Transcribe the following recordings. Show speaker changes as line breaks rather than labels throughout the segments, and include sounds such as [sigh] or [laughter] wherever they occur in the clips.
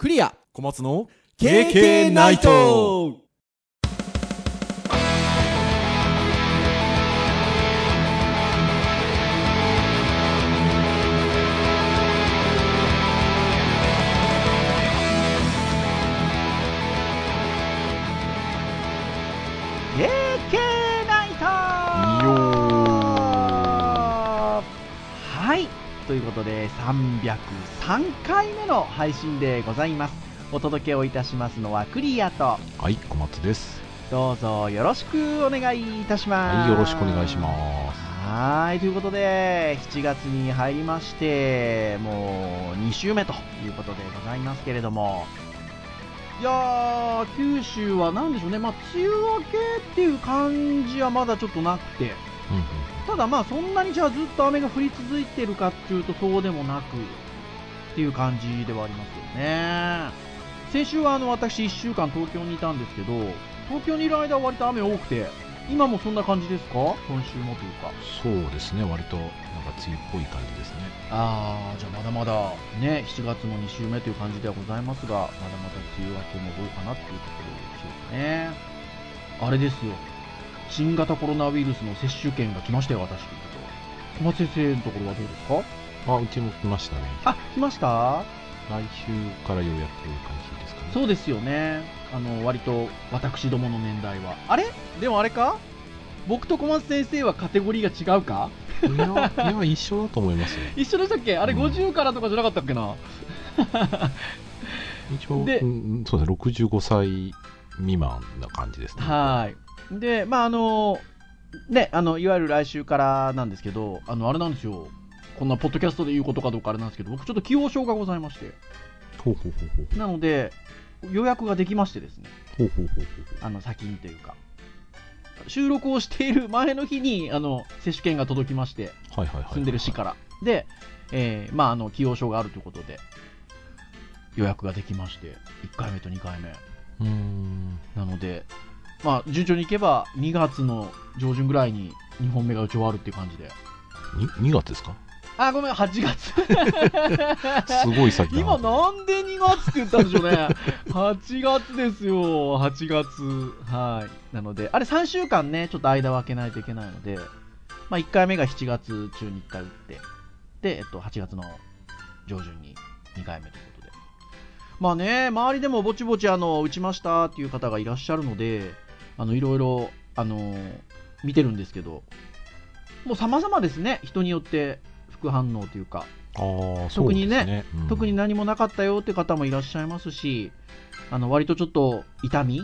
クリア。
小松の
KK ナイト
ということで303回目の配信でございます。お届けをいたしますのはクリアと
はい小松です。
どうぞよろしくお願いいたします。
はいよろしくお願いします。
はいということで7月に入りましてもう2週目ということでございますけれども。いやー九州は何でしょうね。まあ梅雨明けっていう感じはまだちょっとなくて。
うん
ただまあそんなにじゃあずっと雨が降り続いてるかっていうとそうでもなくっていう感じではありますよね。先週はあの私1週間東京にいたんですけど東京にいる間は割と雨多くて今もそんな感じですか？今週もというか。
そうですね。割となんか梅雨っぽい感じですね。
ああじゃあまだまだね7月も2週目という感じではございますがまだまだ梅雨明けもどうかなっていうところでしょうかね。あれですよ新型コロナウイルスの接種券が来ましたよ私。小松先生のところはどうですか？
あうちも来ましたね。
あ来ました？
来週からようやく感じですかね。
そうですよね。あの割と私どもの年代は。あれ？でもあれか？僕と小松先生はカテゴリーが違うか？
いやいや一緒だと思いますよ。[laughs]
一緒でしたっけ？あれ
うん。
50からとかじゃなかったっけな、
一応
で
うんそうですね。65歳未満な感じですね。
はい。で、まあ、あの、ね、あの、いわゆる来週からなんですけど、あの、あれなんですよ。こんなポッドキャストで言うことかどうかあれなんですけど、僕ちょっと起用症がございまして。
ほうほうほうほう
なので、予約ができましてですね。
ほうほうほうほう
あの、先にというか。収録をしている前の日に、あの、接種券が届きまして、
はいはいはい
住んでる市から。で、えーまあ、あの、起用症があるということで、予約ができまして、1回目と2回目。
うーん
なので、まあ、順調にいけば、2月の上旬ぐらいに2本目が打ち終わるっていう感じで。
に2月ですか？
あ、ごめん、8月。[laughs]
すごい先だ
今なんで2月って言ったんでしょうね。8月ですよ、8月。はい。なので、あれ3週間ね、ちょっと間を空けないといけないので、まあ1回目が7月中に1回打って、で、えっと、8月の上旬に2回目ということで。まあね、周りでもぼちぼちあの、打ちましたっていう方がいらっしゃるので、あの、いろいろ、あの、見てるんですけど、もう様々ですね、人によって副反応というか、
あー
特にね
そうん。
特に何もなかったよって方もいらっしゃいますし、あの割とちょっと痛み、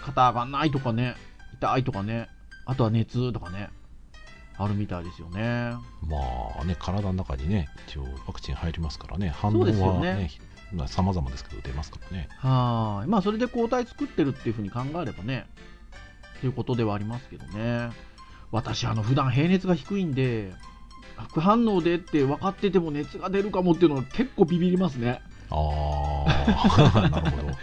肩上がんないとかね、痛いとかね、あとは熱とかね、あるみたいですよね。
まあね、体の中にね、一応ワクチン入りますからね、反応は
ね
ね、まあ様々ですけど出ますからね。
はい。まあ、それで抗体作ってるっていうふうに考えればね、ということではありますけどね。私、あの、普段平熱が低いんで、副反応でって分かってても熱が出るかもっていうのは結構ビビりますね。
ああ、[laughs] なるほど。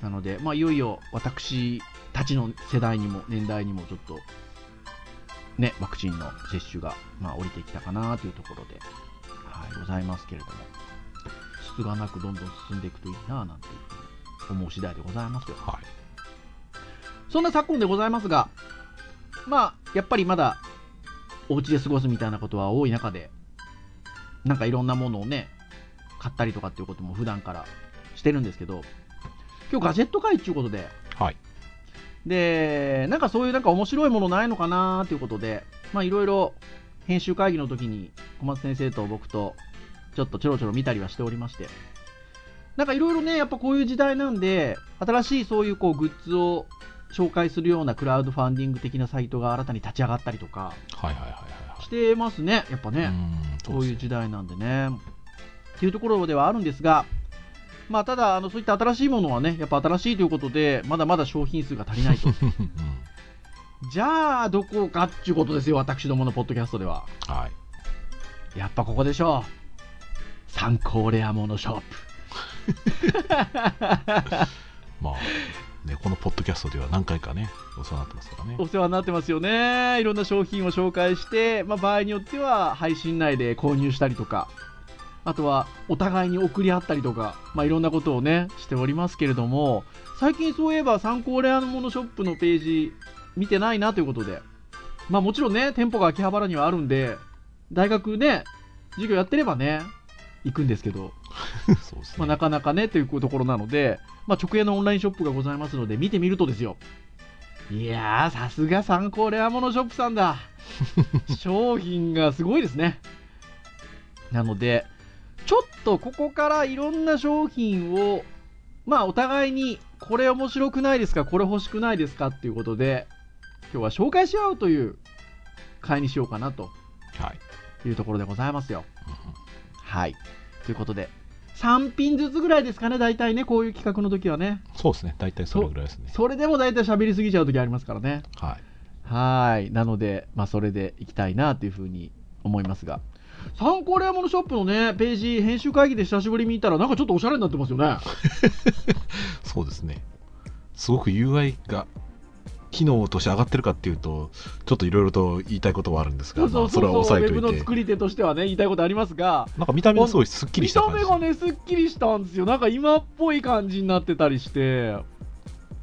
[laughs]
なので、まあ、いよいよ私たちの世代にも年代にもちょっと、ね、ワクチンの接種が、まあ、降りてきたかなというところで、はい、ございますけれども、質がなくどんどん進んでいくといいななんていうふうに思う次第でございますよ。
はい。
そんな昨今でございますが、まあ、やっぱりまだ、お家で過ごすみたいなことは多い中で、なんかいろんなものをね、買ったりとかっていうことも普段からしてるんですけど、今日ガジェット会っていうことで、
はい。
で、なんかそういうなんか面白いものないのかなということで、まあいろいろ編集会議の時に小松先生と僕とちょっとちょろちょろ見たりはしておりまして、なんかいろいろね、やっぱこういう時代なんで、新しいそういうこうグッズを紹介するようなクラウドファンディング的なサイトが新たに立ち上がったりとか
はいはいはいはい
してますね、やっぱ
はい。
ね。
うん
そういう時代なんでね。っていうところではあるんですが、まあ、ただあの、そういった新しいものはね、やっぱ新しいということで、まだまだ商品数が足りないと。[laughs]
うん
じゃあ、どこかっていうことですよ、私どものポッドキャストでは。
はい。
やっぱここでしょう。参考レアモノショッ [laughs]
まあ、ね、このポッドキャストでは何回かね、お世話になってますからね
プ。。お世話になってますよね。いろんな商品を紹介して、まあ、場合によっては配信内で購入したりとか、あとはお互いに送り合ったりとか、まあ、いろんなことをねしておりますけれども最近そういえば参考レアものショップのページ見てないなということでまあもちろんね店舗が秋葉原にはあるんで大学ね授業やってればね行くんですけど、[laughs]
ね。
まあ、なかなかねというところなので、まあ、直営のオンラインショップがございますので見てみるとですよ。いやーさすが参考レアものショップさんだ。[laughs] 商品がすごいですね。なのでちょっとここからいろんな商品をまあお互いにこれ面白くないですかこれ欲しくないですかっていうことで今日は紹介し合うという会にしようかなと
はい。
いうところでございますよはいということで3品ずつぐらいですかね大体ねこういう企画の時はね
そうですね。大体それぐらいですね。
それでも大体喋りすぎちゃう時ありますからね
はい。
はいなのでまあそれでいきたいなというふうに思いますが参考レアモノショップのねページ編集会議で久しぶりに見たらなんかちょっとおしゃれになってますよね [laughs]
そうですね。すごく UI が機能として上がってるかっていうと、ちょっといろいろと言いたいことはあるんですが、まあそれは抑え
ウェブの
といて。
作り手としてはね言いたいことありますが。
なんか見た目がすごいすっきりした。
見た目がねすっきりしたんですよ。なんか今っぽい感じになってたりして。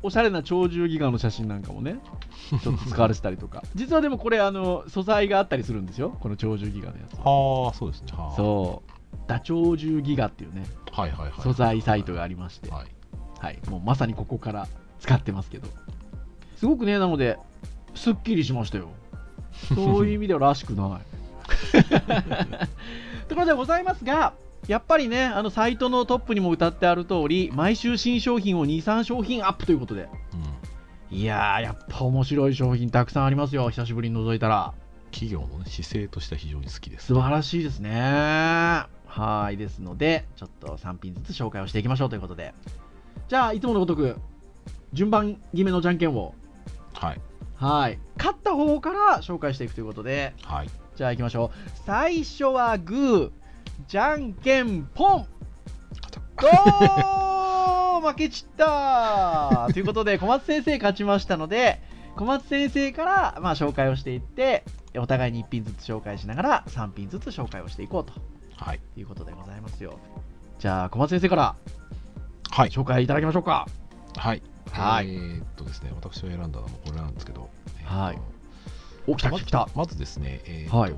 おしゃれな鳥獣ギガの写真なんかもね [laughs] ちょっと使われてたりとか。実はでもこれあの素材があったりするんですよ。この鳥獣ギガのやつ。
はあ、そうですね。はあ。
そう。ダ鳥獣ギガっていうね
はいはいはい。
素材サイトがありまして、
はい。
はい、もうまさにここから使ってますけどすごくねなのですっきりしましたよ。そういう意味ではらしくない。[laughs] とことでございますがやっぱりねあのサイトのトップにも歌ってある通り毎週新商品を23商品アップということで。
うん。
いやーやっぱ面白い商品たくさんありますよ久しぶりに覗いたら。
企業の、ね、姿勢としては非常に好きです。
素晴らしいですね。はいですのでちょっと3品ずつ紹介をしていきましょうということで。じゃあいつものごとく順番決めのじゃんけんを
はい。
はい。勝った方から紹介していくということで。
はい。
じゃあ行きましょう。最初はグー。じゃんけんポンおー！負けちったということで小松先生勝ちましたので小松先生からまあ紹介をしていってお互いに1品ずつ紹介しながら3品ずつ紹介をしていこうと。
はい。
いうことでございますよ。じゃあ小松先生から
はい。
紹介いただきましょうか。
はい。
はい。
えーっとですね、私が選んだのもこれなんですけど、
はい。お来た
と
来た。
まずですね、えーっと
はい。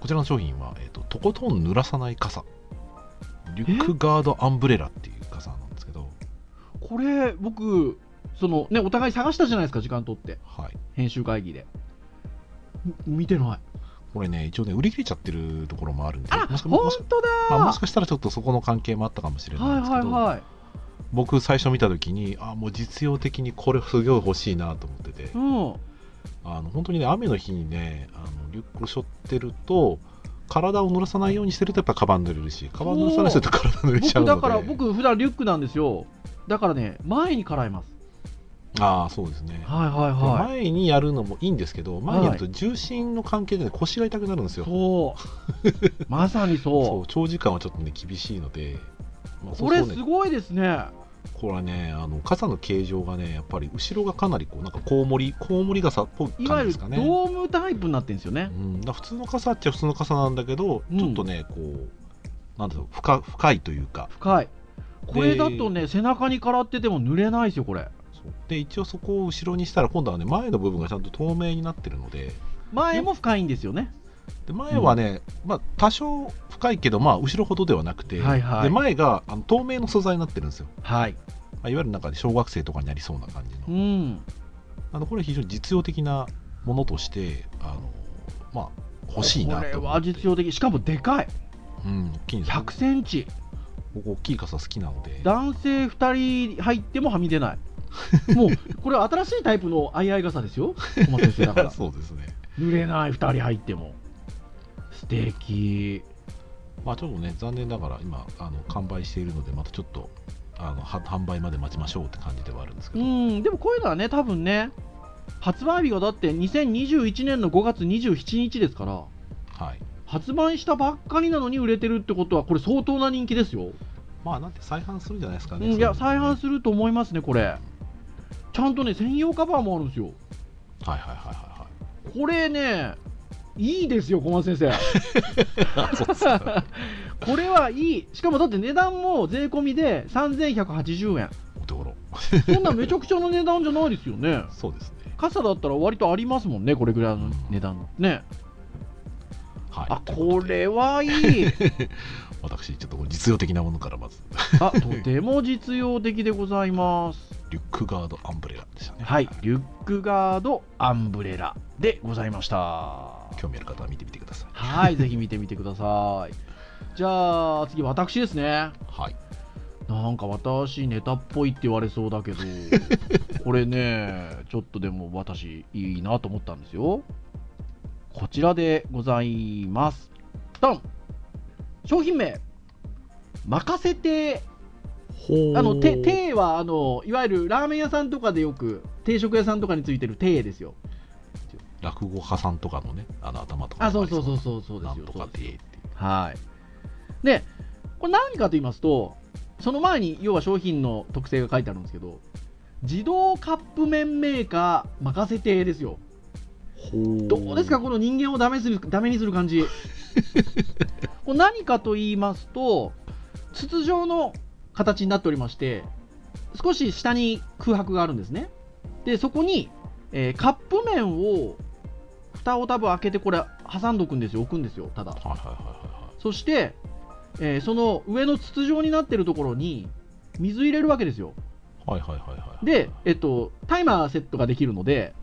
こちらの商品は、えーっと、とことん濡らさない傘。リュックガードアンブレラっていう傘なんですけど、
これ僕そのねお互い探したじゃないですか時間取って。
はい。
編集会議で。み見てない。
これね、一応ね、売り切れちゃってるところもあるんで、
あ
もしか
本
もし
当だ
まあ、もしかしたらちょっとそこの関係もあったかもしれないですけど、
はいはい
僕最初見た時にあもう実用的にこれすごい欲しいなと思ってて、
うん。
あの本当にね雨の日にねあのリュックを背負ってると体を濡らさないようにしてるとやっぱカバン濡れるしカバン濡らさないと体濡れちゃうので
僕だから僕普段リュックなんですよ。だからね前にからいます。
ああそうですね、
はいはい
で
はい。
前にやるのもいいんですけど前にやると重心の関係で、ね、腰が痛くなるんですよ。
そう。まさに
そう。[laughs] 長時間はちょっとね厳しいので、まあ
これすごいですね
これはねあの傘の形状がねやっぱり後ろがかなりこうなんかコウモリコウモリ傘っぽい
いわゆる
感じですかね。
ドームタイプになってるんですよね。
うん、だ普通の傘っちゃ普通の傘なんだけど、
うん。
ちょっとねこうなんだろう深深いというか。
深い。これだとね背中にからってても濡れないですよこれ。
で一応そこを後ろにしたら今度はね前の部分がちゃんと透明になってるので。
前も深いんですよね
で前はね、まあ、多少深いけど、まあ、後ろほどではなくて、
はいはい。
で前があの透明の素材になってるんですよ、
はい。
まあ、いわゆるなんかね小学生とかになりそうな感じ
う
の、
ん
あのこれ非常に実用的なものとしてあの、まあ、欲しいな
これ
と思って。
は実用的。しかもでかい。
うん、大きいんですよ。
100センチ。
僕大きい傘好きなので。
男性2人入ってもはみ出ない。[laughs] もうこれは新しいタイプの相合い傘ですよ。[laughs] 小松先生だから。
そうですね。
濡れない2人入っても素敵。
まあちょっとね残念ながら今あの完売しているのでまたちょっとあのは販売まで待ちましょうって感じではあるんですけ
う
ど、
んでもこういうのはね多分ね発売日がだって2021年の5月27日ですから
はい。
発売したばっかりなのに売れてるってことはこれ相当な人気ですよ、
まあなんて再販するんじゃないですかね、
うん、いや再販
す
すると思いますねこれ。ちゃんとね専用カバーもあるんですよ。
はいはいはいはいはい。
これねいいですよ小松先生。[laughs] これはいい。しかもだって値段も税込みで3180円
お手頃
そんなめちゃくちゃな値段じゃないですよね。[laughs]
そうですね。
傘だったら割とありますもんねこれぐらいの値段。ね
はい。
あ
こ
れはいい。[laughs]
私ちょっと実用的なものからまず。
あとても実用的でございます。
リュックガードアンブレラでしたね。
はい。リュックガードアンブレラでございました。
興味ある方は見てみてください。
はい [laughs] ぜひ見てみてください。じゃあ次私ですね。
はい。
なんか私ネタっぽいって言われそうだけど [laughs] これねちょっとでも私いいなと思ったんですよこちらでございます。ドン。商品名。任せて。
ほ
あのててはあのいわゆるラーメン屋さんとかでよく定食屋さんとかについてるてですよ。
落語家さんとかのねあの頭とか
あそうそう。そうそうそうですよ。
とかて。
はい。で、これ何かと言いますと、その前に要は商品の特性が書いてあるんですけど、自動カップ麺メーカー任せてですよ。どうですか、この人間をダメするダメにする感じ。[laughs] これ何かと言いますと、筒状の形になっておりまして、少し下に空白があるんですね。で、そこに、えーカップ麺を、蓋を多分開けてこれ挟んどくんですよ、置くんですよ、ただ。
はいはいはいはい
そして、えーその上の筒状になってるところに水入れるわけですよ。
はいはいはいはい
で、えっと、タイマーセットができるので、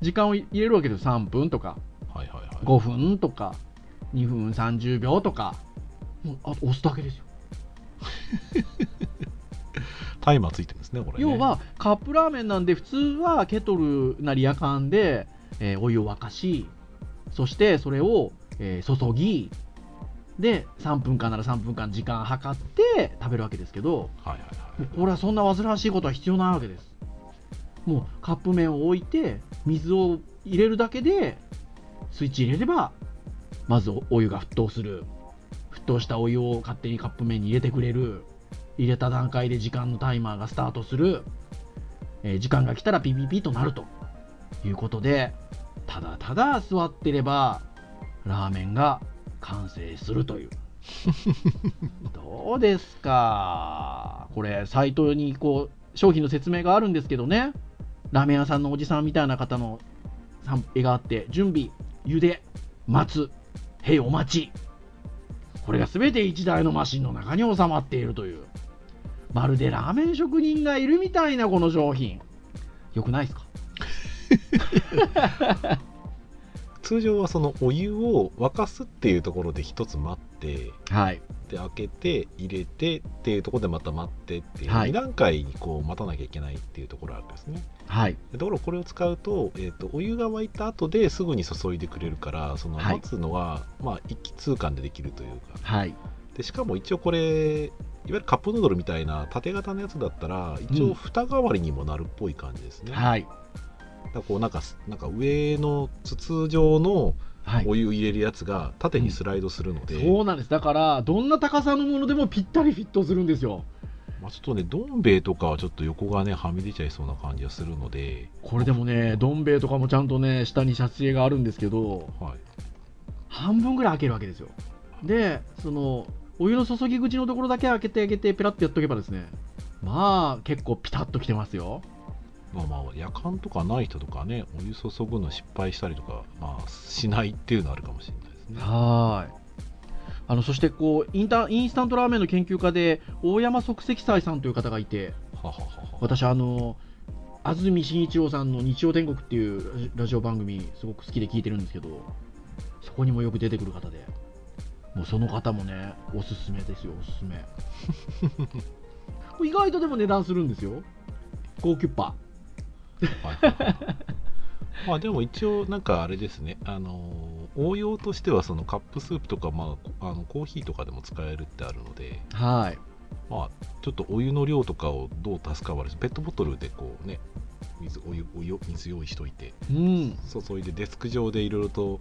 時間を入れるわけですよ。3分とか、
はいはいはい
5分とか、2分30秒とか、もうあと押すだけですよ。[laughs]
タイマーついてるんですねこれね
要は、カップラーメンなんで、普通はケトルなりやかんで、えーお湯を沸かし、そしてそれを、えー注ぎ、で、3分間なら3分間時間計って食べるわけですけど、
はいはいはい
これはそんな煩わしいことは必要ないわけです。もうカップ麺を置いて、水を入れるだけで、スイッチ入れれば、まずお湯が沸騰する。沸騰したお湯を勝手にカップ麺に入れてくれる。入れた段階で時間のタイマーがスタートする。えー時間が来たらピピピとなるということで、ただただ座ってれば、ラーメンが完成するという。[laughs] どうですか？これ、サイトにこう、商品の説明があるんですけどね、ラーメン屋さんのおじさんみたいな方の絵があって、準備、茹で、待つ、へい、お待ち。これが全て1台のマシンの中に収まっているという。まるでラーメン職人がいるみたいなこの商品。よくないですか？[laughs]
通常はそのお湯を沸かすっていうところで一つ待って
はい。
で開けて入れてっていうところでまた待ってっていう
はい
2段階にこう待たなきゃいけないっていうところあるんですね。
はい。
でところがこれを使うと,、えー、とお湯が沸いた後ですぐに注いでくれるからその
はい
待つのは、まあ、一気通貫でできるというか
はい。
でしかも一応これいわゆるカップヌードルみたいな縦型のやつだったら一応蓋代わりにもなるっぽい感じですね。
はい。
だこうなんかなんか上の筒状の
はい。
お湯入れるやつが縦にスライドするので、
そうなんです。だから、どんな高さのものでもぴったりフィットするんですよ。
まあ、ちょっとねどん兵衛とかはちょっと横がねはみ出ちゃいそうな感じがするので、
これでもね、どん兵衛とかもちゃんとね、下にシャツ絵があるんですけど、
はい、
半分ぐらい開けるわけですよ。で、その、お湯の注ぎ口のところだけ開けてあげて、ペラッとやっとけばですね、まあ、結構ピタッときてますよ。
まあまあ夜間とかない人とかねお湯注ぐの失敗したりとか、まあ、しないっていうのはあるかもしれないですね。
はーい。あの、そして、こう、インタ、インスタントラーメンの研究家で、大山即席斎さんという方がいて、
はははは
私、あの、安住紳一郎さんの日曜天国っていうラジオ番組、すごく好きで聞いてるんですけど、そこにもよく出てくる方で、もうその方もね、おすすめですよ、おすすめ。[laughs] 意外とでも値段するんですよ。高級パ
はいはいはい [laughs] まあでも一応なんかあれですねあの応用としてはそのカップスープとか、まあ、あのコーヒーとかでも使えるってあるので
ー。はい。
まあちょっとお湯の量とかをどう足すかはペットボトルでこうね水お湯お湯水用意しといて
うん。
注いでデスク上でいろいろと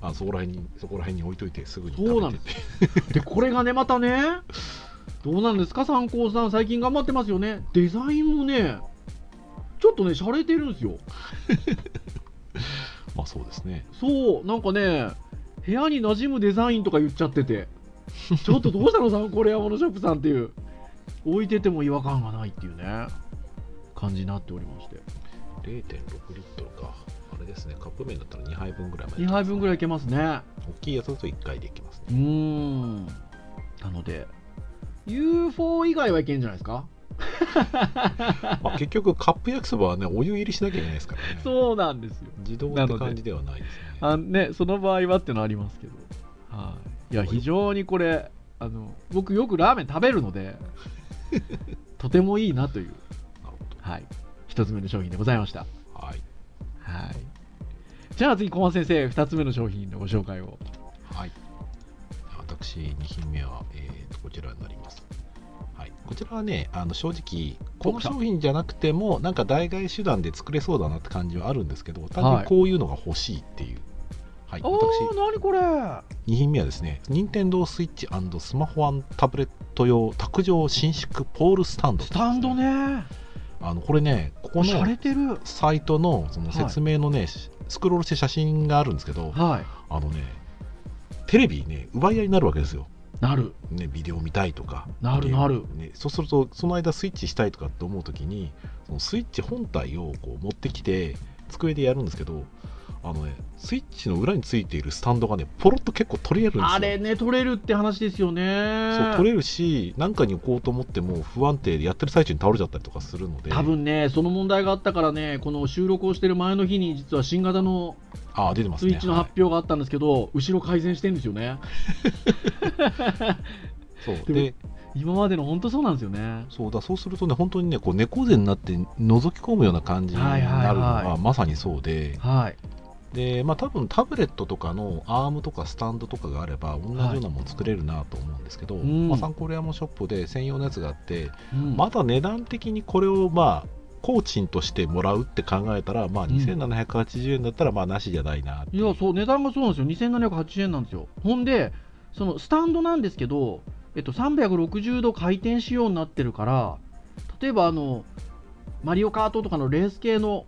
あそこら辺にそこら辺に置いといてすぐに
そうなん
食べ
で
てって
で、これがね、またね、どうなんですか、参考さん、最近頑張ってますよね。デザインもね、ちょっとね、洒落てるんですよ。
ま [laughs] あまあそうですね。
そうなんかね部屋に馴染むデザインとか言っちゃってて。ちょっとどうしたのさんこれ山のショップさんっていう。置いてても違和感がないっていうね。感じになっておりまして。
0.6リットルか。あれですね。カップ麺だったら2杯分ぐらいまで。
2杯分ぐらい
い
いけますね。
大きいやつだと1回でいきます
うー
ね
ん。なので UFO 以外はいけんじゃないですか？
まあ、結局カップ焼きそばはねお湯入りしなきゃいけないですからね。
そうなんですよ。
自動って感じではないですね。
あねその場合はっていうのはありますけど。はい。いや非常にこれあの僕よくラーメン食べるので [laughs] とてもいいなという
なるほ
はい。一つ目の商品でございました。
どはい。
はい。じゃあ次小松先生二つ目の商品のご紹介を。
はい。私、2品目は、えーとこちらになります。はい、こちらはね、あの正直、この商品じゃなくても、なんか代替手段で作れそうだなって感じはあるんですけど、単純にこういうのが欲しいっていう。はい、
お
私、
ー何これ
？2品目はですね、任天堂スイッチスマホタブレット用卓上伸縮ポールスタンド、
スタンド。ね。
あのこれね、ここの
れてる。
サイトのその説明のね、スクロールして写真があるんですけど、
はい。
あのね、テレビね、奪い合いになるわけですよ。
なる。
ね、ビデオ見たいとか。
なるなる。
ね、そうするとその間スイッチしたいとかって思う時にそのスイッチ本体をこう持ってきて机でやるんですけどあのねスイッチの裏についているスタンドがねポロッと結構取れるんですよ。
あれね取れるって話ですよね。
そう取れるし何かに置こうと思っても不安定でやってる最中に倒れちゃったりとかするので。
多分ねその問題があったからねこの収録をしてる前の日に実は新型の
あ出てますね。
スイッチの発表があったんですけど、後ろ改善してるんですよね。
は [laughs] いそう。
で今までの本当そうなんですよね。
そうだそうするとね本当にねこう猫背になって覗き込むような感じになるの
はいはいは
がまさにそうで、
はい
でまあ多分タブレットとかのアームとかスタンドとかがあれば同じようなもの作れるなと思うんですけど、
うん。
まあ、サンコレアモショップで専用のやつがあって、
うん。
まだ値段的にこれをまあ工賃としてもらうって考えたら、まあ、
ん。
2780円だったらまあなしじゃないなって
いやそう値段がそうなんですよ。2780円なんですよ。ほんでそのスタンドなんですけど、えっと、360度回転仕様になってるから例えばあのマリオカートとかのレース系の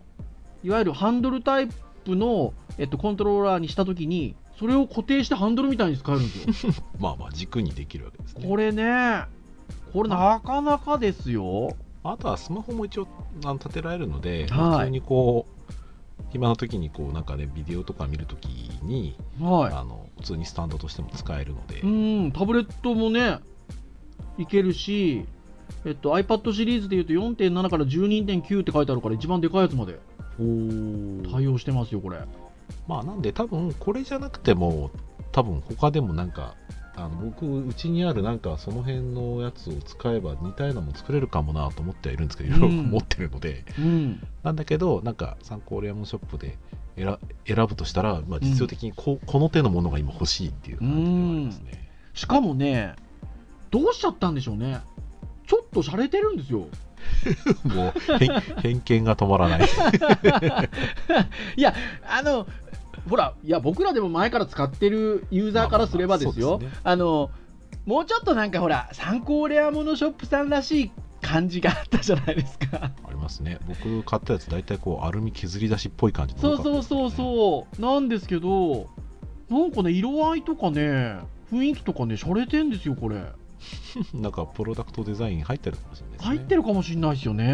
いわゆるハンドルタイプの、えっと、コントローラーにしたときにそれを固定してハンドルみたいに使えるんですよ。[laughs]
まあまあ軸にできるわけですね。
これねこれなかなかですよ。
あとはスマホも一応あの立てられるので、
はい。
普通にこう暇な時にこうなんかねビデオとか見るときに、
は
あの普通にスタンドとしても使えるので、
いうんタブレットもねいけるしえっと、iPad シリーズでいうと4.7から12.9って書いてあるから一番でかいやつまで対応してますよこれ。
まあなんで多分これじゃなくても多分他でもなんかあの僕うちにあるなんかその辺のやつを使えば似たようなもの作れるかもなと思ってはいるんですけどいろいろ
うん。[laughs]
持ってるので、
うん。
なんだけどなんか参考レアモンショップで選選ぶとしたら、まあ、実用的にこ,、この手のものが今欲しいっていう感じではありますね、
しかもねどうしちゃったんでしょうねちょっと洒落てるんですよ。[laughs]
もう偏偏見が止まらない。[laughs]
いやあのほらいや僕らでも前から使ってるユーザーからすればですよ、
まあまあね。
あのもうちょっとなんかほら参考レアモノショップさんらしい感じがあったじゃないですか。
ありますね。僕買ったやつ大体こうアルミ削り出しっぽい感じの
そうそうそうそう。なんですけどなんかね色合いとかね雰囲気とかね洒落てんですよこれ [laughs]
なんかプロダクトデザイン入ってるかもしれないですね
入ってるかもしれないですよね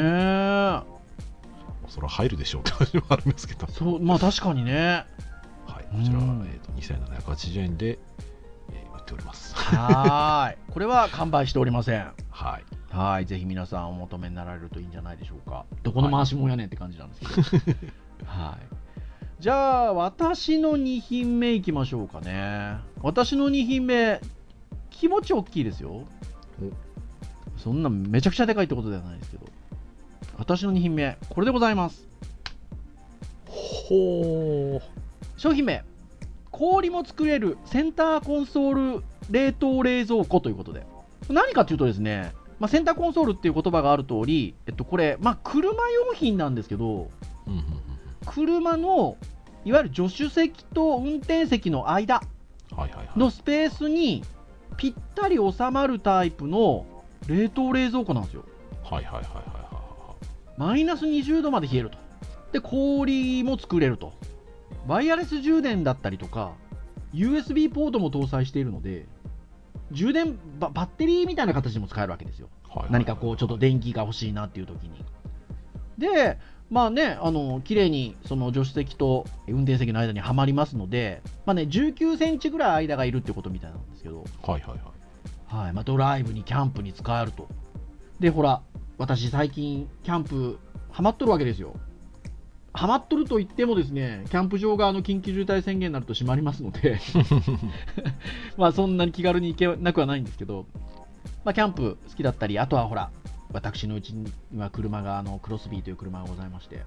それは入るでしょうって感じもあるんですけど
そうまあ確かにね
はい、こちらは、
うん
えー、と2780円で、えー売っております。
はーい [laughs] これは完売しておりません
はい。
はい、ぜひ皆さんお求めになられるといいんじゃないでしょうか。どこの回しもんやねんって感じなんですけど。[laughs] はい。じゃあ、私の2品目いきましょうかね。私の2品目、気持ち大きいですよ。そんなめちゃくちゃでかいってことではないですけど。私の2品目、これでございます。
ほー。
商品名、氷も作れるセンターコンソール冷凍冷蔵庫ということで。何かというとですね、まあ、センターコンソールっていう言葉がある通り、えっと、これ、まあ、車用品なんですけど、車のいわゆる助手席と運転席の間
うんはいはいはい。
ぴったり収まるタイプの冷凍冷蔵庫なんですよ。
はいはいはいはいは
マイナス20度まで冷えると。で、氷も作れると。ワイヤレス充電だったりとか USB ポートも搭載しているので充電ババッテリーみたいな形でも使えるわけですよ
はいはい
何かこうちょっと電気が欲しいなっていう時にでまあねあの綺麗にその助手席と運転席の間にはまりますのでまあね19センチぐらい間がいるってことみたいなんですけど
はいはいはい
はいまあ、ドライブにキャンプに使えると。で、ほら、私最近、キャンプ、ハマっとるわけですよ。ハマっとると言ってもですね、キャンプ場があの緊急事態宣言になると閉まりますので、[laughs] まあそんなに気軽に行けなくはないんですけど、まあキャンプ好きだったり、あとはほら、私のうちには車が、あの、クロスビーという車がございまして、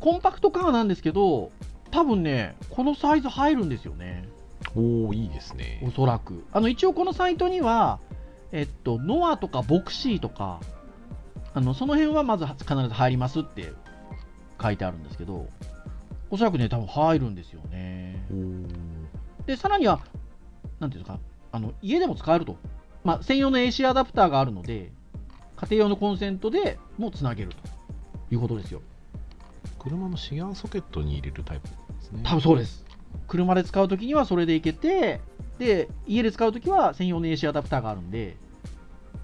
コンパクトカーなんですけど、多分ね、このサイズ入るんですよね。
おおいいですね
おそらく。あの、一応このサイトには、えっと、ノアとかボクシーとか、あの、その辺はまず必ず入りますって書いてあるんですけど、おそらくね、多分入るんですよね。で、さらには、なんていうんですか、あの、家でも使えると。まあ、専用の AC アダプターがあるので、家庭用のコンセントでもつなげるということですよ。
車のシガーソケットに入れるタイプですね
多分そうです。車で使うときにはそれでいけて、で、家で使うときは専用の AC アダプターがあるんで、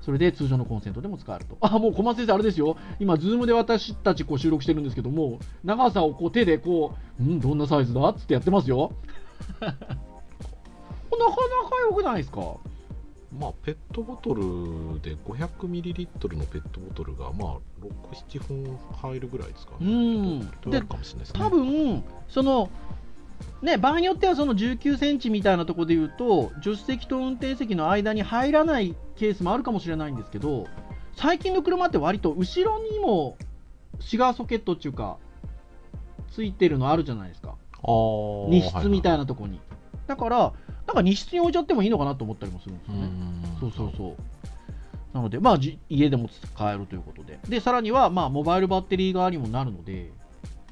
それで通常のコンセントでも使えると。あ、もう小松先生、あれですよ。今、 Zoom で私たちこう収録してるんですけども、長さをこう手でこう、うん、どんなサイズだっつってやってますよ。[laughs] なかなか良くないですか？
まあペットボトルで 500ml のペットボトルがまあ67本入るぐらいですか
う
ね
ん。
とあるかもしれないで
多分そのね場合によってはその19センチみたいなところで言うと助手席と運転席の間に入らないケースもあるかもしれないんですけど最近の車って割と後ろにもシガーソケットっていうかついてるのあるじゃないですか。荷室みたい
は
なとこに、だからなんか荷室に置いちゃってもいいのかなと思ったりもするんですよね、
うん
そうそうそう。なので、まあ、じ家でも使えるということで。で、さらには、まあ、モバイルバッテリー代わりにもなるので、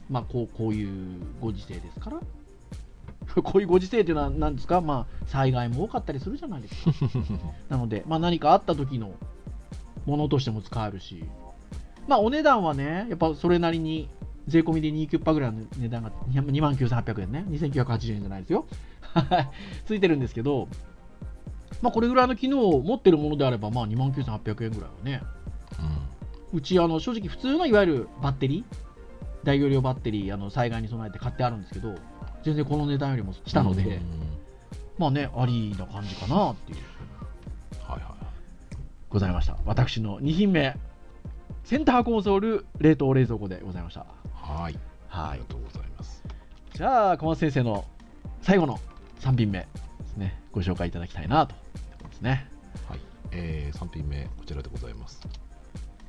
まあ、こうこういうご時世ですから。[laughs] こういうご時世っていうのは何ですか、まあ、災害も多かったりするじゃないですか。[laughs] なので、まあ、何かあった時のものとしても使えるし、まあ、お値段はね、やっぱそれなりに、税込みで2キュッパぐらいの値段が2万9800円ね、2980円じゃないですよ。はい。ついてるんですけど、まあ、これぐらいの機能を持ってるものであれば、まあ、2万9800円ぐらいはね、うちあの正直普通のいわゆるバッテリー大容量バッテリーあの災害に備えて買ってあるんですけど全然この値段よりもしたので、
うん
まあねありな感じかなっていう。
はいはい
ございました。私の2品目センターコンソール冷凍冷蔵庫でございました。
はい。
はい。
ありがとうございます。
じゃあ小松先生の最後の3品目ですね。ご紹介いただきたいなと思いますね。
はい、えー、3品目こちらでございます。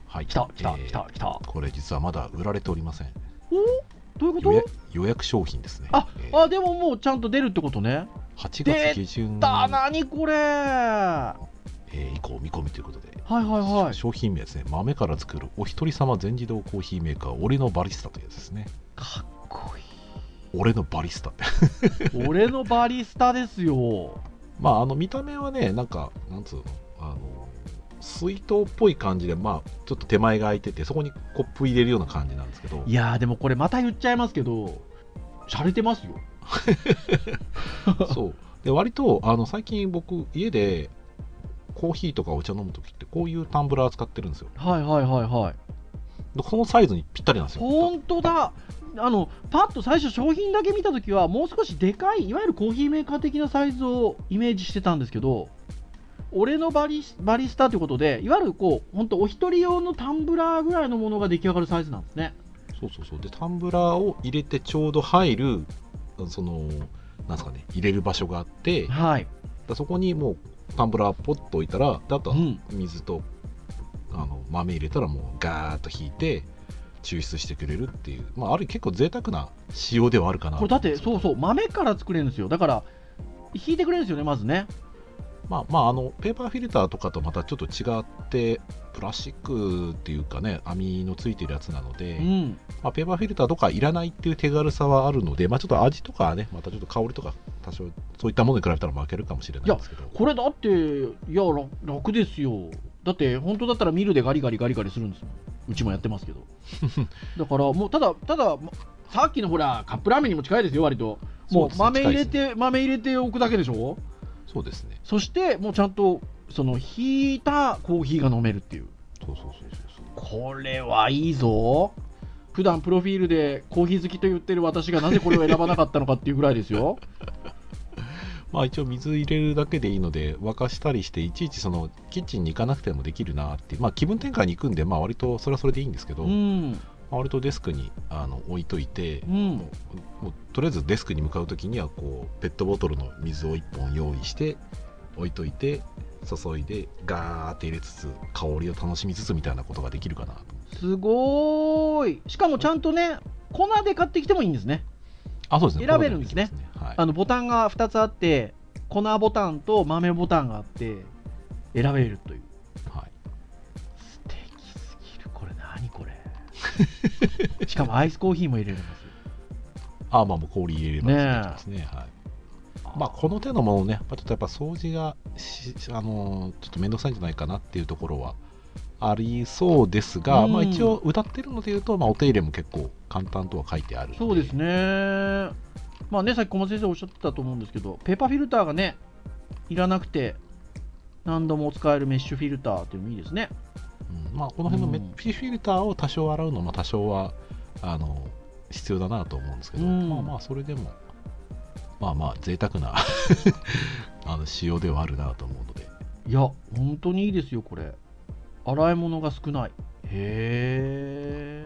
はい。
来た来た
えー
来た来た。
これ実はまだ売られておりません。
おどういうこと？
予約商品ですね。
あ
えー。
あでももうちゃんと出るってことね。
8月下旬。
だ何これ？は
えー以降見込みということで、
いはいはい。
商品名ですね。豆から作るお一人様全自動コーヒーメーカー俺のバリスタというやつですね。
かっこい
俺のバリスタ
俺のバリスタですよ。[laughs]
まああの見た目はねなんかなんつうの？あの水筒っぽい感じでまあちょっと手前が空いててそこにコップ入れるような感じなんですけど。
いやーでもこれまた言っちゃいますけど洒落てますよ。[laughs]
そう。で割とあの最近僕家でコーヒーとかお茶飲む時ってこういうタンブラー使ってるんですよ。
はいはいはいはい。
でこのサイズにぴったりなんですよ。
本当だあのパッと最初商品だけ見たときはもう少しでかいいわゆるコーヒーメーカー的なサイズをイメージしてたんですけど俺のバリバリスタということでいわゆるこう本当お一人用のタンブラーぐらいのものが出来上がるサイズなんですね。
そうそうそう。でタンブラーを入れてちょうど入るそのなんですかね入れる場所があって
はい、
だそこにもうタンブラーポッと置いたらであとは
うん、
水と、あの豆入れたらもうガーッと引いて抽出してくれるっていう、まあ、ある結構贅沢な仕様ではあるかな。
これだってそううんそう豆から作れるんですよ。だから引いてくれるんですよねまずね。
まあまああのペーパーフィルターとかとまたちょっと違ってプラスチックっていうかね網のついてるやつなので、
うん。
まあ、ペーパーフィルターとかいらないっていう手軽さはあるので、まあ、ちょっと味とかはねまたちょっと香りとか多少そういったものに比べたら負けるかもしれないんですけど。
これだっていや楽楽ですよだって本当だったらミルでガリガリガリガリするんですうちもやってますけど。[laughs] だからもうただただまさっきのほらカップラーメンにも近いですよ割と。もう豆入れて、豆入れておくだけでしょ？
そうですね。
そしてもうちゃんとその引いたコーヒーが飲めるっていう。
そうそうそうそうそう。
これはいいぞ。普段プロフィールでコーヒー好きと言ってる私がなぜこれを選ばなかったのかっていうぐらいですよ
まあ一応水入れるだけでいいので沸かしたりしていちいちそのキッチンに行かなくてもできるなってまあ気分転換に行くんでまあ割とそれはそれでいいんですけど、
う
ま
ん
あ割とデスクにあの置いといて、
うん。
もうもうとりあえずデスクに向かう時にはこうペットボトルの水を1本用意して置いといて注いでガーって入れつつ香りを楽しみつつみたいなことができるかなと。
すごーい。しかもちゃんとね粉で買ってきてもいいんですね
あそうですね。
選べるんですね。
すはい。
あのボタンが2つあって粉ボタンと豆ボタンがあって選べるという。
はい。
素敵すぎる。これ何これ？[laughs] しかもアイスコーヒーも入れるんです。よ
あまあもう氷入れればですね。はい。まあこの手のものね、まあちょっとやっぱ掃除がしあのちょっと面倒くさいんじゃないかなっていうところはありそうですが、
うん。
まあ一応歌ってるので言うと、まあ、お手入れも結構簡単とは書いてある
そうですね。まあねさっき小松先生おっしゃってたと思うんですけどペーパーフィルターがねいらなくて何度も使えるメッシュフィルターっていうのもいいですね。
うん。まあ、この辺のメ
うん。
ッピフィルターを多少洗うのも多少はあの必要だなと思うんですけど、
うん。
まあまあそれでもまあまあ贅沢な [laughs] あの仕様ではあるなと思うので。
いや本当にいいですよこれ洗い物が少ない。へえ。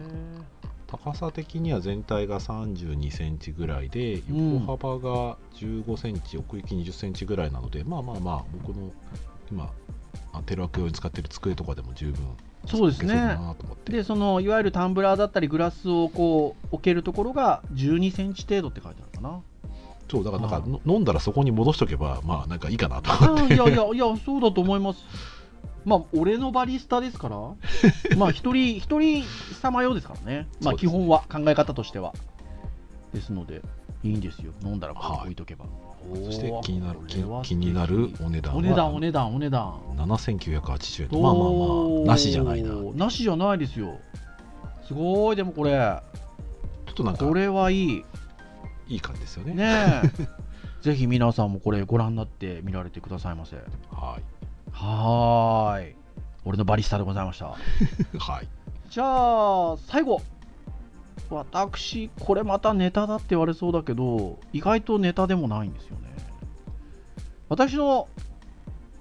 高さ的には全体が3 2センチぐらいで
うん。
横幅が1 5センチ奥行き2 0センチぐらいなのでまあまあまあ僕の今あテレワーク用に使ってる机とかでも十分
そうですね。でそのいわゆるタンブラーだったりグラスをこう置けるところが1 2センチ程度って書いてあるかな。
そうだからなんか飲んだらそこに戻しとけばまあなんかいいかなと
あ
思って。
ーいやいやいやそうだと思いますまあ俺のバリスタですから。[laughs] まあ一人一人様用ですからね。まあ基本は考え方としては。ですのでいいんですよ。飲んだらこう
はい。
置いとけば、
そして気になる気になるお値段は？
お値段お値段お値段。
7980円。とまあまあまあなしじゃないな。ちょ
なしじゃないですよ。すごいでもこれ。
っとなんか
これはいい。
いい感じですよね。
ねえ。[laughs] ぜひ皆さんもこれご覧になって見られてくださいませ。
は
はーい。俺のバリスタでございました。
い [laughs] はい。
じゃあ最後。私これまたネタだって言われそうだけど意外とネタでもないんですよね。私の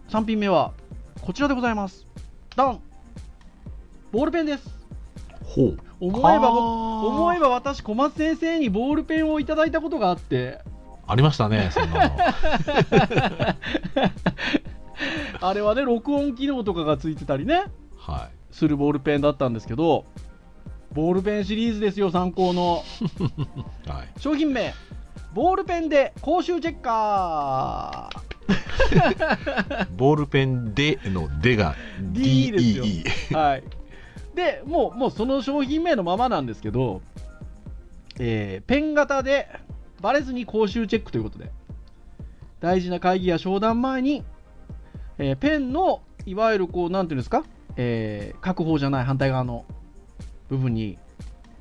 3品目はこちらでございます。ダン。ボールペンです。
ほう。
思えば思えば私小松先生にボールペンをいただいたことがあって。
ありましたねそんなの [laughs] [laughs]
あれはね録音機能とかがついてたりね。
は
するボールペンだったんですけどボールペンシリーズですよ参考の。
い [laughs] はい。
商品名。ボールペンで口臭チェッカ [laughs]
ボールペンでの「で」が
D ですよ。はい。でもうもうその商品名のままなんですけど、えーペン型でバレずに口臭チェックということで大事な会議や商談前に、えーペンのいわゆるこうなんていうんですか、えー書く方じゃない反対側の部分に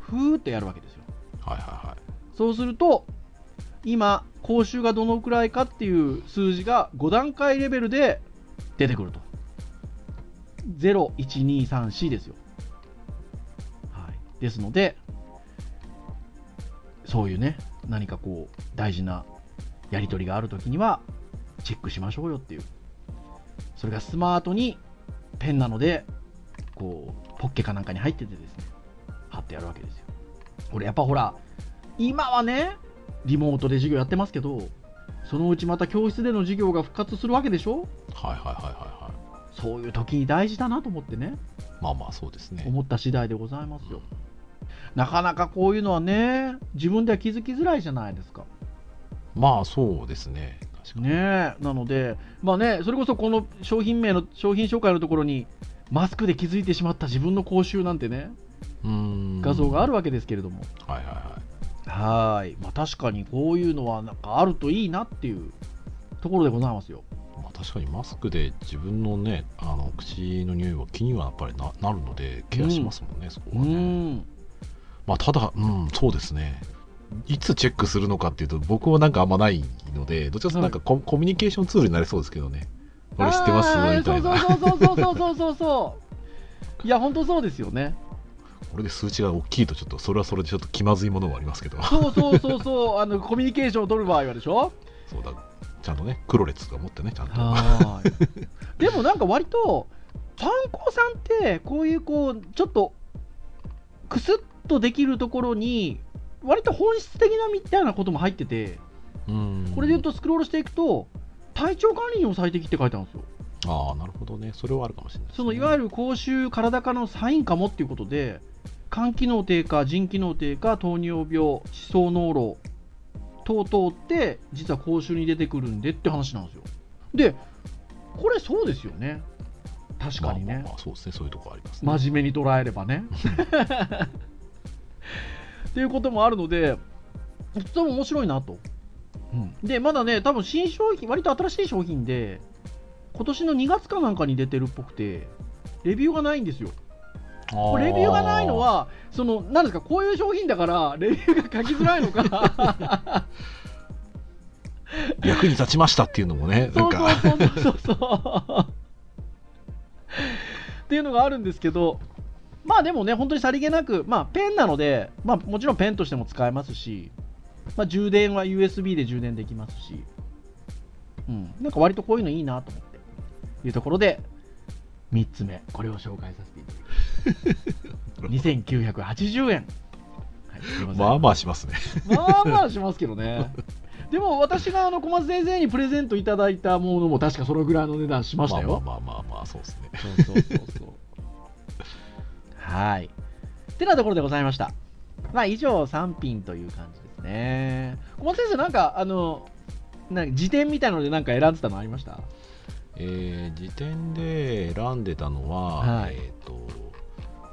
ふーってやるわけですよ。
はいはいはい。
そうすると今口臭がどのくらいかっていう数字が5段階レベルで出てくると。01234ですよ、はい、ですのでそういうね何かこう大事なやり取りがあるときにはチェックしましょうよっていうそれがスマートにペンなのでこうポッケかなんかに入っててですね貼ってやるわけですよ。俺やっぱほら今はねリモートで授業やってますけどそのうちまた教室での授業が復活するわけでしょ？
はいはいはいはいはい。
そういう時に大事だなと思ってね。
まあまあそうですね。
思った次第でございますよ。なかなかこういうのはね自分では気づきづらいじゃないですか。
まあそうですね
ねえなのでまあねそれこそこの商品名の商品紹介のところにマスクで気づいてしまった自分の口臭なんてね
うーん。
画像があるわけですけれども、
はいはいはい。
はーい。まあ確かにこういうのはなんかあるといいなっていうところでございますよ。
まあ、確かにマスクで自分のねあの口の匂いは気にはやっぱりななるのでケアしますもんね、そこ
う
はね、
ん。
まあただうんそうですねいつチェックするのかっていうと僕はなんかあんまないのでどちらかとなんかコ,、コミュニケーションツールになりそうですけどね。これ知ってますみたいな
そう。そうそうそうそうそうそう。いや本当そうですよね。
これで数値が大きいとちょっとそれはそれでちょっと気まずいものもありますけど。
そうそうそうそう。あのコミュニケーションを取る場合はでしょ？
そうだ。ちゃんとね黒列とか持ってねちゃんと。
はーい。でもなんか割とパンコさんってこういうこうちょっとクスッとできるところに割と本質的なみたいなことも入ってて
うん。
これで言うとスクロールしていくと体調管理にも最適って書いてあるんですよ。
ああなるほどね。それはあるかもしれないね、
そのいわゆる口臭体化のサインかもっていうことで肝機能低下腎機能低下糖尿病思想脳炉等々って実は口臭に出てくるんでって話なんですよ。でこれそうですよね。確かにね、
まあまあまあそうですね。そういうとこありますね。
真面目に捉えればね [laughs] っていうこともあるのでとても面白いなと、でまだね多分新商品割と新しい商品で今年の2月かなんかに出てるっぽくてレビューがないんですよ。これレビューがないのはそのなんですかこういう商品だからレビューが書きづらいのか。[laughs]
役に立ちましたっていうのもねな
そう
んか
そうそうそうそう。っていうのがあるんですけどまあでもね本当にさりげなくまあペンなのでまあもちろんペンとしても使えますしまあ充電は USB で充電できますしうんなんか割とこういうのいいなと思っていうところで3つ目これを紹介させていただきます [laughs] 2980円はいま
あまあしますね
まあまあしますけどね。でも私があの小松先生にプレゼントいただいたものも確かそのぐらいの値段しましたよ。
まあまあまあまあまあそうですね
そうそうそうそう。はい。ってなところでございました。まあ以上3品という感じですね。小松先生なんかあのなんか辞典みたいなのでなんか選んでたのありました？
えー、時点で選んでたのは、
はい
えっ、と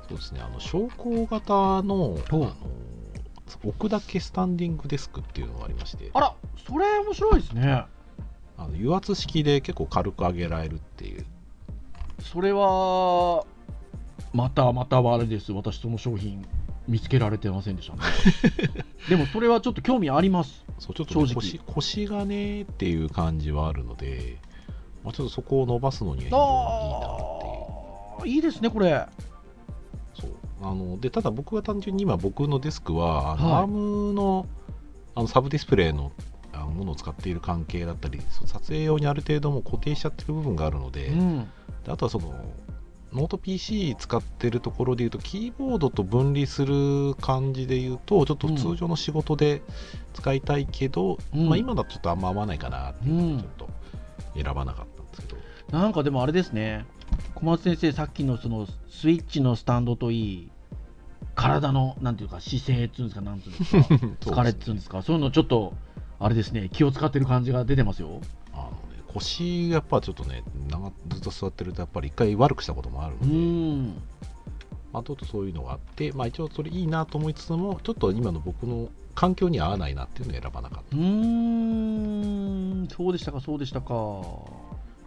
そうですねあの昇降型のあの置くだけスタンディングデスクっていうのがありまして
あら、それ面白いですね。
あの油圧式で結構軽く上げられるっていう
それは、またまたはあれです。私その商品見つけられてませんでしたね。[laughs] でもそれはちょっと興味あります。
そうちょっと、ね、
正直
腰腰がねっていう感じはあるので、まあ、ちょっとそこを伸ばすのにはいいなっていう
いいですね、これ。
そうあのでただ僕は単純に今僕のデスクはあの、
はい
アームのあのサブディスプレイのものを使っている関係だったり撮影用にある程度もう固定しちゃってる部分があるので,、
うん。
であとはそのノート PC 使ってるところでいうとキーボードと分離する感じで言うとちょっと通常の仕事で使いたいけど、
うん。
まあ、今だとちょっとあんま合わないかなっていうちょっと選ばなかったんですけど、
なんかでもあれですね、小松先生、さっきのそのスイッチのスタンドといい、体のなんていうか姿勢っていうんですか、なんうんですか、[laughs] 疲れっていうんですか、そういうのちょっと、あれですね、気を使ってる感じが出てますよ。
腰がやっぱちょっとね長ずっと座ってるとやっぱり一回悪くしたこともある
う
ので、
ん。
まあ、ちょっとそういうのがあって、まあ、一応それいいなと思いつつもちょっと今の僕の環境に合わないなっていうのを選ばなかっ
うーん、そうでしたか、そうでしたか。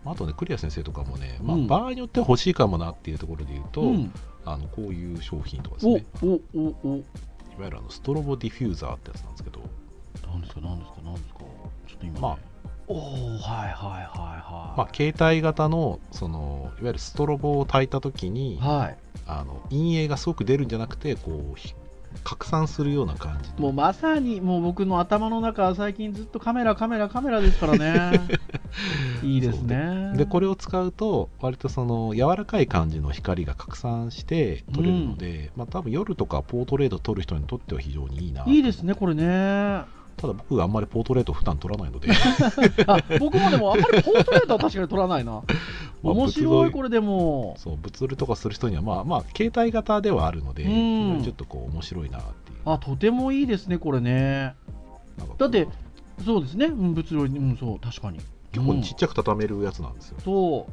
あ、あとねクリア先生とかもね、まあ
うん
場合によっては欲しいかもなっていうところで言うと、
うん、
あのこういう商品とかです
お
ね
おおお。
いわゆるあのストロボディフューザーってやつなんですけど。
なんですか、なんですか、なんですか。ちょっと今、ね、
まあ
おおはいはいはいはい。
まあ、携帯型のそのいわゆるストロボを焚いた時に
はい。
あの陰影がすごく出るんじゃなくてこうひ拡散するような感じの
もうまさにもう僕の頭の中は最近ずっとカメラカメラカメラですからね。[laughs] いいですね。
で。これを使うと割とその柔らかい感じの光が拡散して撮れるので、まあ多分夜とかポートレート撮る人にとっては非常にいいない
いですねこれね
ただ僕があんまりポートレート普段撮らないので。[laughs]
あ僕もでもあんまりポートレートは確かに撮らないな。
まあ
面白いこれでも。
そう物撮りとかする人にはまあまあ携帯型ではあるので、ちょっとこう面白いなっていう。
あとてもいいですねこれね。だってそうですね、うん、物理うんそう確かに。
結構ちっちゃく畳めるやつなんですよ、
そう。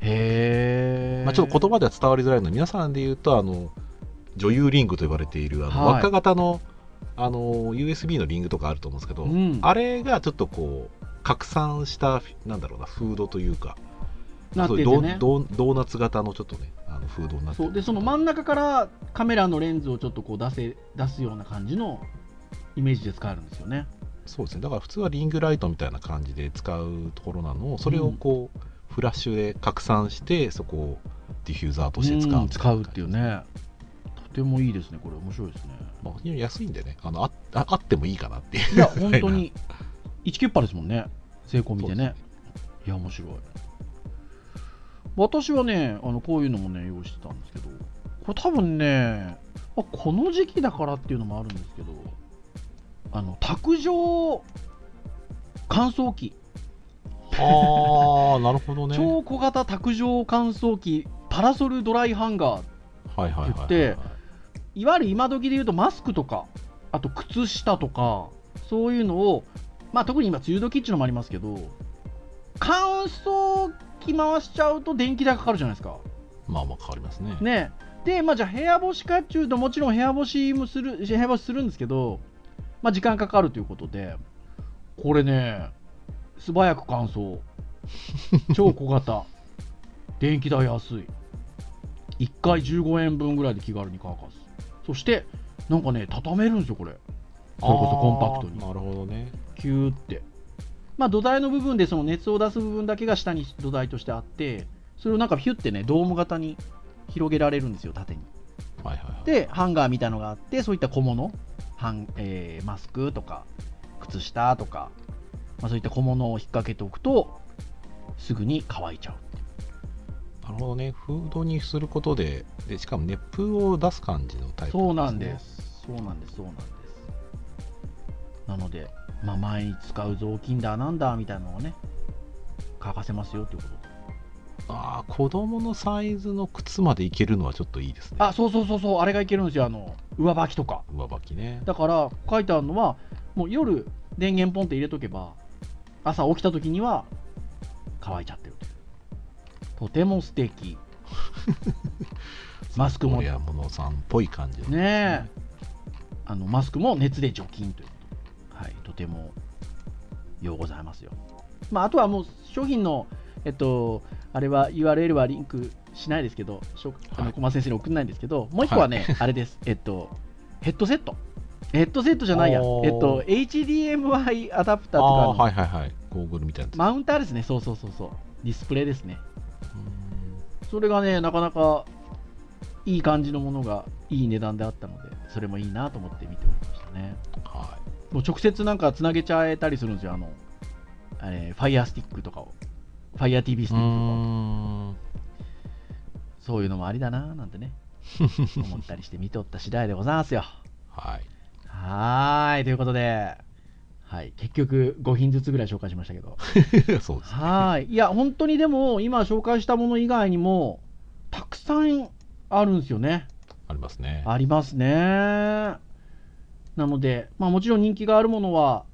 へえ、
まあ、ちょっと言葉では伝わりづらいので皆さんで言うとあの女優リングと呼ばれているあの、
はい。
輪っか型のあの USB のリングとかあると思うんですけど、
うん。
あれがちょっとこう拡散したなんだろうなフードというか
なっててね。
ドードードーナツ型のちょっとねあのフードになってる。
そう。でその真ん中からカメラのレンズをちょっとこう出せ出すような感じのイメージで使えるんですよね。
そうですね。だから普通はリングライトみたいな感じで使うところなのをそれをこう、フラッシュで拡散してそこをディフューザーとして使う
うん使うっていうね。とてもいいですね、これ面白いですね。
まあ、非常に安いんでねあのあああってもいいかなっていう。
いや、[laughs] 本当に、1キュッパですもんね、成功見てね。いや、面白い。私はね、あのこういうのもね、用意してたんですけど、これ多分ね、まあこの時期だからっていうのもあるんですけど、あの卓上乾燥機、
ああ [laughs] なるほどね。
超小型卓上乾燥機、パラソルドライハンガー、
はいはいはいはい、
言っていわゆる今時で言うとマスクとか、あと靴下とか、そういうのを、まあ、特に今、梅雨時っちゅうのもありますけど、乾燥機回しちゃうと電気代かかるじゃないですか。
まあまあ変わりますね。
ね、で、まあ、じゃあ部屋干しかっちゅうと、もちろん部屋干しもする部屋干しするんですけど、まあ、時間かかるということで、これね、素早く乾燥、[laughs] 超小型、電気代安い、1回15円分ぐらいで気軽に乾かす、そして、なんかね、畳めるんですよ、これ、それこそコンパクトに
なるほどね
キューって。まあ、土台の部分でその熱を出す部分だけが下に土台としてあって、それをなんかヒュッてね、ドーム型に広げられるんですよ、縦に。
はいはいはい
で、ハンガーみたいのがあって、そういった小物、ハンえーマスクとか、靴下とか、まあ、そういった小物を引っ掛けておくと、すぐに乾いちゃう。
なるほどねフードにすることででしかも熱風を出す感じのタイプ
そうなんです。そうなんです、そうなんです。なので、まあ、前に使う雑巾だなんだみたいなのをね、乾かせますよということで。
ああ子供のサイズの靴までいけるのはちょっといいですね
あ、そうそうそうそう、あれがいけるんですよ、あの、上履きとか。
上履きね
だから、書いてあるのは、もう夜、電源ポンって入れとけば、朝起きた時には乾いちゃってると。とても素敵。[laughs] マスクも、ね
親物さんっぽい感じの。
え、あのマスクも熱で除菌という。こと。はい、とてもようございますよ。まあ、あとはもう商品の、えっと、あれは URL はリンクしないですけど、あ
はい。
の小松先生に送んないんですけど、もう一個はね、[laughs] あれです、えっと、ヘッドセット。ヘッドセットじゃないや、えっと、HDMI アダプターとか
はいはいはい。ゴーグルみたいな
マウンターですね、そうそうそうそう、ディスプレイですね。
うん
それがね、なかなかいい感じのものがいい値段であったので、それもいいなと思って見ておりましたね。
は
もう直接なんかつなげちゃえたりするんですよ、あの、えー、Fire Stick とかを。Fire TV ス
い
ティックとか。
ん
そういうのもありだななんてね、[laughs] 思ったりして見ておった次第でございますよ。
はい
はーい、ということで、はい、結局5品ずつぐらい紹介しましたけど。[laughs]
そうです
はーい。いや、本当にでも、今紹介したもの以外にも、たくさんあるんですよね。
ありますね
ありますね。なので、まあ、もちろん人気があるものは、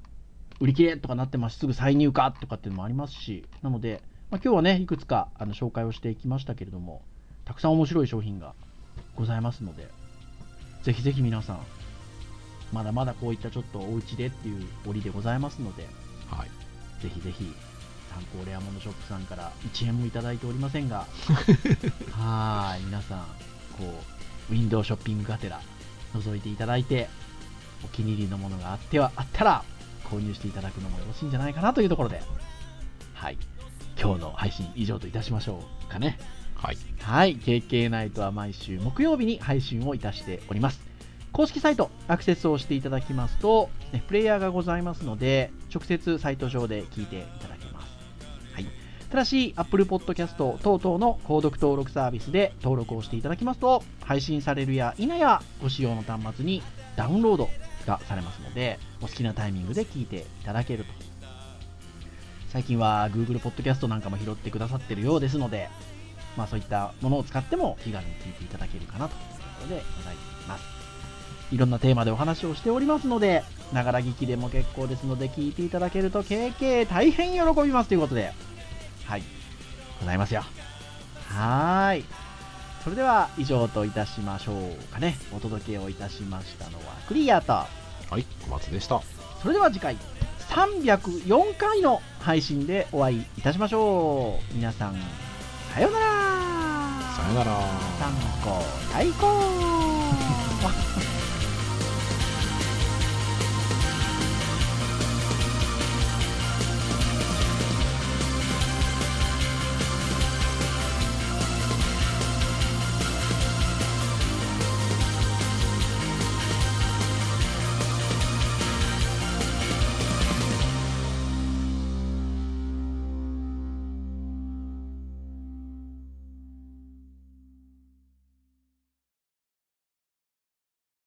売り切れとかなってますし、すぐ再入荷とかっていうのもありますし、なので、まあ、今日はね、いくつかあの紹介をしていきましたけれども、たくさん面白い商品がございますので、ぜひぜひ皆さん、まだまだこういったちょっとお家でっていう折でございますので、
はい。
ぜひぜひ、参考レアモノショップさんから1円もいただいておりませんが、[laughs] はーい、皆さん、こう、ウィンドウショッピングがてら、覗いていただいて、お気に入りのものがあってはあったら、購入していただくのもよろしいんじゃないかなというところで、はい、今日の配信以上といたしましょうかね。
はい。
はい、KK ナイトは毎週木曜日に配信をいたしております。公式サイト、アクセスをしていただきますと、ねプレイヤーがございますので、直接サイト上で聞いていただけます。はい、ただし、Apple Podcast 等々の購読登録サービスで登録をしていただきますと、配信されるや否やご使用の端末にダウンロードがされますので、お好きなタイミングで聞いていただけると。最近は Google Podcast なんかも拾ってくださってるようですので、まあそういったものを使っても気軽に聞いていただけるかなというところでございます。いろんなテーマでお話をしておりますので、ながら聞きでも結構ですので、聞いていただけると、KK 大変喜びますということで、はい、ございますよ。はーい。それでは以上といたしましょうかね。お届けをいたしましたのはクリアと、
はい小松でした
それでは次回、304回の配信でお会いいたしましょう。皆さん、さようなら
さよなら
参考最高